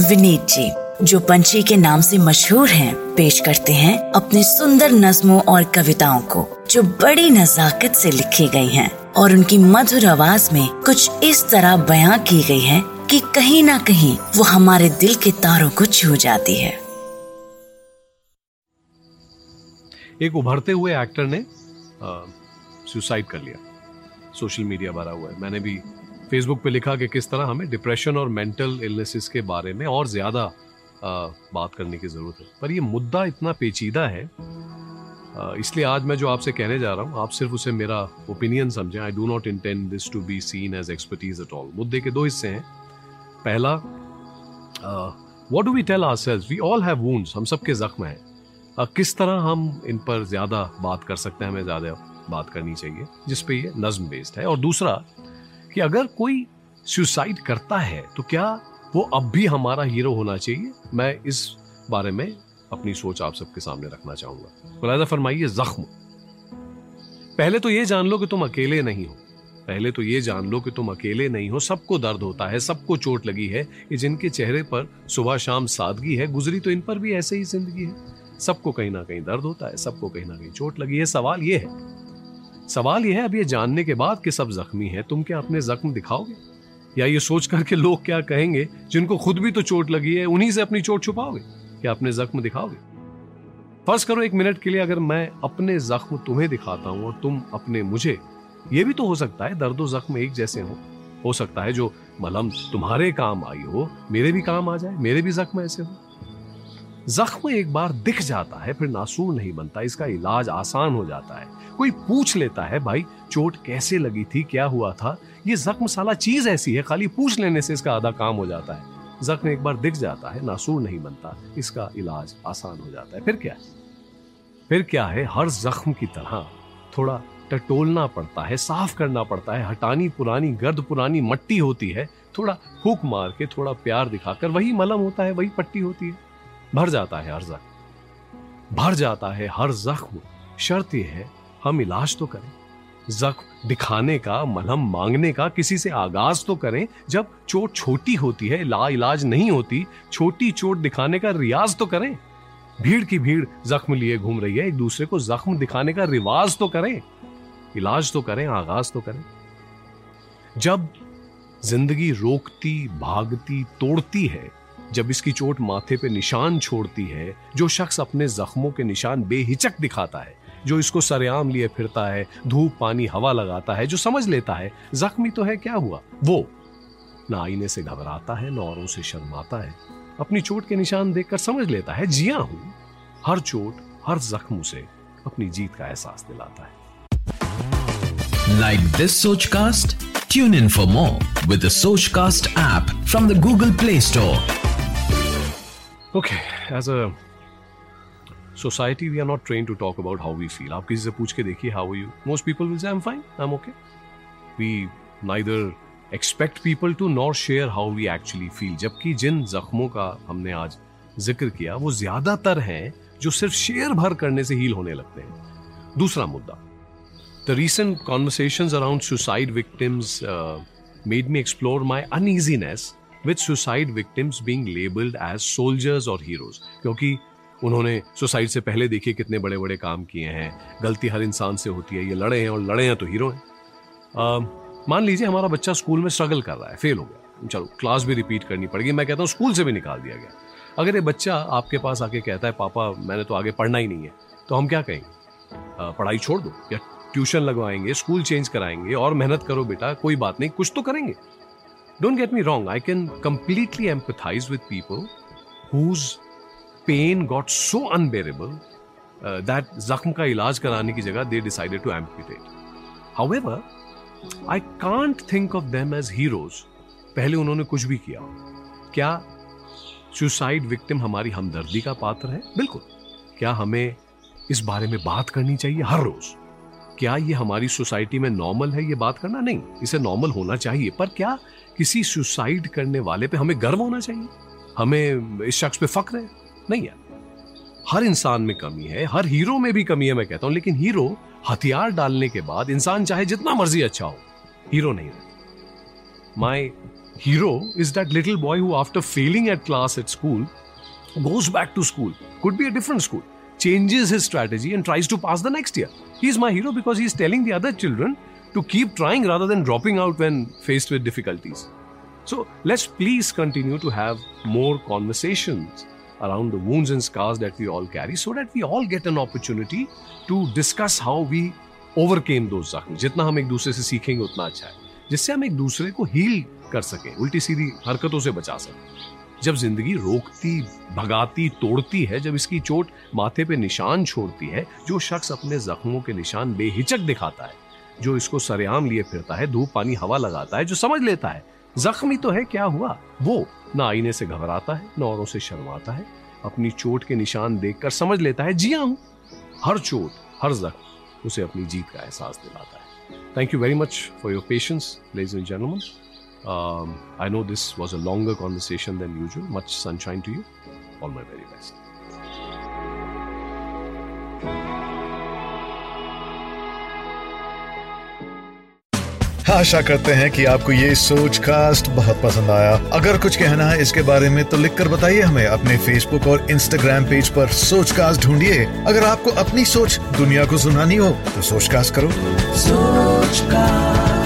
विनीत जी जो पंछी के नाम से मशहूर हैं, पेश करते हैं अपने सुंदर नज्मों और कविताओं को जो बड़ी नजाकत से लिखी गई हैं और उनकी मधुर आवाज़ में कुछ इस तरह बयां की गई है कि कहीं ना कहीं वो हमारे दिल के तारों को छू जाती है। एक उभरते हुए एक्टर ने सुसाइड कर लिया। सोशल मीडिया भरा हुआ है। मैंने भी फेसबुक पे लिखा कि किस तरह हमें डिप्रेशन और मेंटल इलनेसेस के बारे में और ज़्यादा बात करने की ज़रूरत है। पर ये मुद्दा इतना पेचीदा है इसलिए आज मैं जो आपसे कहने जा रहा हूँ आप सिर्फ़ उसे मेरा ओपिनियन समझें। I do not intend this to be seen as expertise at all मुद्दे के दो हिस्से हैं। पहला what do we tell ourselves we all have wounds हम सबके जख्म हैं। uh, किस तरह हम इन पर ज़्यादा बात कर सकते हैं? हमें ज़्यादा बात करनी चाहिए जिस पे ये नज्म बेस्ड है। और दूसरा कि अगर कोई सुसाइड करता है तो क्या वो अब भी हमारा हीरो होना चाहिए? मैं इस बारे में अपनी सोच आप सबके सामने रखना चाहूँगा। मुलायदा फरमाइए, जख्म। पहले तो ये जान लो कि तुम अकेले नहीं हो। पहले तो ये जान लो कि तुम अकेले नहीं हो। सबको दर्द होता है, सबको चोट लगी है कि जिनके चेहरे पर सुबह शाम सादगी है, गुजरी तो इन पर भी ऐसे ही ज़िंदगी है। सबको कहीं ना कहीं दर्द होता है, सबको कहीं ना कहीं चोट लगी है। सवाल ये है सवाल यह है, अब ये जानने के बाद कि सब जख्मी है, तुम क्या अपने जख्म दिखाओगे? या ये सोच करके लोग क्या कहेंगे, जिनको खुद भी तो चोट लगी है, उन्हीं से अपनी चोट छुपाओगे? क्या अपने जख्म दिखाओगे? फ़र्ज़ करो एक मिनट के लिए अगर मैं अपने जख्म तुम्हें दिखाता हूँ और तुम अपने मुझे, ये भी तो हो सकता है, दर्दो जख्म एक जैसे हो। हो सकता है जो, मलम, तुम्हारे काम आई हो, मेरे भी काम आ जाए, मेरे भी जख्म ऐसे हो। जख्म एक बार दिख जाता है, फिर नासूर नहीं बनता। इसका इलाज आसान हो जाता है। कोई पूछ लेता है, भाई, चोट कैसे लगी थी? क्या हुआ था? ये जख्म साला चीज़ ऐसी है, खाली पूछ लेने से इसका आधा काम हो जाता है। जख्म एक बार दिख जाता है, नासूर नहीं बनता। इसका इलाज आसान हो जाता है। फिर क्या? है फिर क्या है? हर जख्म की तरह थोड़ा टटोलना पड़ता है, साफ़ करना पड़ता है। हटानी पुरानी, गर्द पुरानी मट्टी होती है, थोड़ा हुक मार के, थोड़ा प्यार दिखाकर, वही मलम होता है, वही पट्टी होती है। भर जाता है हर जख्म। भर जाता है हर जख्म। शर्त यह है, हम इलाज तो करें। जख्म दिखाने का, मलहम मांगने का, किसी से आगाज़ तो करें। जब चोट छोटी होती है ला इलाज नहीं होती, छोटी चोट दिखाने का रियाज तो करें। भीड़ की भीड़ जख्म लिए घूम रही है, एक दूसरे को जख्म दिखाने का रिवाज तो करें। इलाज तो करें, आगाज़ तो करें। जब ज़िंदगी रोकती, भागती, तोड़ती है जब इसकी चोट माथे पे निशान छोड़ती है, जो शख्स अपने जख्मों के निशान बेहिचक दिखाता है, जो इसको सरेआम लिए फिरता है, धूप पानी हवा लगाता है, जो समझ लेता है, जख्मी तो है, क्या हुआ? वो ना आईने से घबराता है, ना औरों से शर्माता है। अपनी चोट के निशान देखकर समझ लेता है, जिया हूँ। हर चोट, हर जख्म से अपनी जीत का एहसास दिलाता है। Like this Soch cast tune in for more with Soch cast app from the Google play store okay as a society we are not train to talk about how we feel आप किसी से पूछ के देखिए how you most people will I am fine I am okay we neither expect people to not share how we actually feel जबकि जिन जख्मों का हमने आज ज़िक्र किया, वो ज़्यादातर हैं जो सिर्फ़ शेयर भर करने से हील होने लगते हैं। दूसरा मुद्दा the recent conversation around suicide victims made me explore my uneasiness with suicide victims being labelled as soldiers और हीरोज क्योंकि उन्होंने सुसाइड से पहले देखिए कितने बड़े बड़े काम किए हैं। गलती हर इंसान से होती है, ये लड़े हैं और लड़े हैं तो हीरो हैं। मान लीजिए हमारा बच्चा स्कूल में स्ट्रगल कर रहा है फेल हो गया। चलो क्लास भी रिपीट करनी पड़ेगी, मैं कहता हूँ स्कूल से भी निकाल दिया गया। अगर ये बच्चा आपके पास आके कहता है, पापा, मैंने तो आगे पढ़ना ही नहीं है। तो हम क्या कहेंगे? पढ़ाई छोड़ दो या ट्यूशन लगवाएँगे स्कूल चेंज कराएँगे और मेहनत करो बेटा, कोई बात नहीं, कुछ तो करेंगे। Don't get me wrong I can completely empathise with people whose pain got so unbearable that जख्म का इलाज कराने की जगह they decided to amputate however I can't think of them as heroes पहले उन्होंने कुछ भी किया। क्या सुसाइड विक्टिम हमारी हमदर्दी का पात्र है? बिल्कुल। क्या हमें इस बारे में बात करनी चाहिए? हर रोज। क्या ये हमारी सोसाइटी में नॉर्मल है ये बात करना? नहीं इसे नॉर्मल होना चाहिए। पर क्या किसी सुसाइड करने वाले पे हमें गर्व होना चाहिए? हमें इस शख्स पे फक्र है? नहीं है। हर इंसान में कमी है हर हीरो में भी कमी है मैं कहता हूँ। लेकिन हीरो हथियार डालने के बाद इंसान चाहे जितना मर्ज़ी अच्छा हो हीरो नहीं रहता my hero is that little boy who after failing at class at school, goes back to school, could be a different school, changes his strategy and tries to pass the next year. He's my hero because he's telling the other children to keep trying rather than dropping out when faced with difficulties. So let's please continue to have more conversations around the wounds and scars that we all carry so that we all get an opportunity to discuss how we overcame those जख्म जितना हम एक दूसरे से सीखेंगे उतना अच्छा है जिससे हम एक दूसरे को हील कर सकें उल्टी सीधी हरकतों से बचा सकें जब ज़िंदगी रोकती, भगाती, तोड़ती है, जब इसकी चोट माथे पे निशान छोड़ती है, जो शख्स अपने जख्मों के निशान बेहिचक दिखाता है, जो इसको सरेआम लिए फिरता है, धूप पानी हवा लगाता है, जो समझ लेता है, जख्मी तो है, क्या हुआ? वो ना आईने से घबराता है, न औरों से शर्माता है, अपनी चोट के निशान देखकर समझ लेता है, जिया हूँ। हर चोट, हर जख्म उसे अपनी जीत का एहसास दिलाता है। Thank you very much for your patience ladies and gentleman Um, I know this was a longer conversation than usual. Much sunshine to you. All my very best. आशा करते हैं कि आपको ये सोच कास्ट बहुत पसंद आया अगर कुछ कहना है इसके बारे में तो लिखकर बताइए हमें अपने फेसबुक और इंस्टाग्राम पेज पर सोच कास्ट ढूंढिए अगर आपको अपनी सोच दुनिया को सुनानी हो तो सोच कास्ट करो सोच कास्ट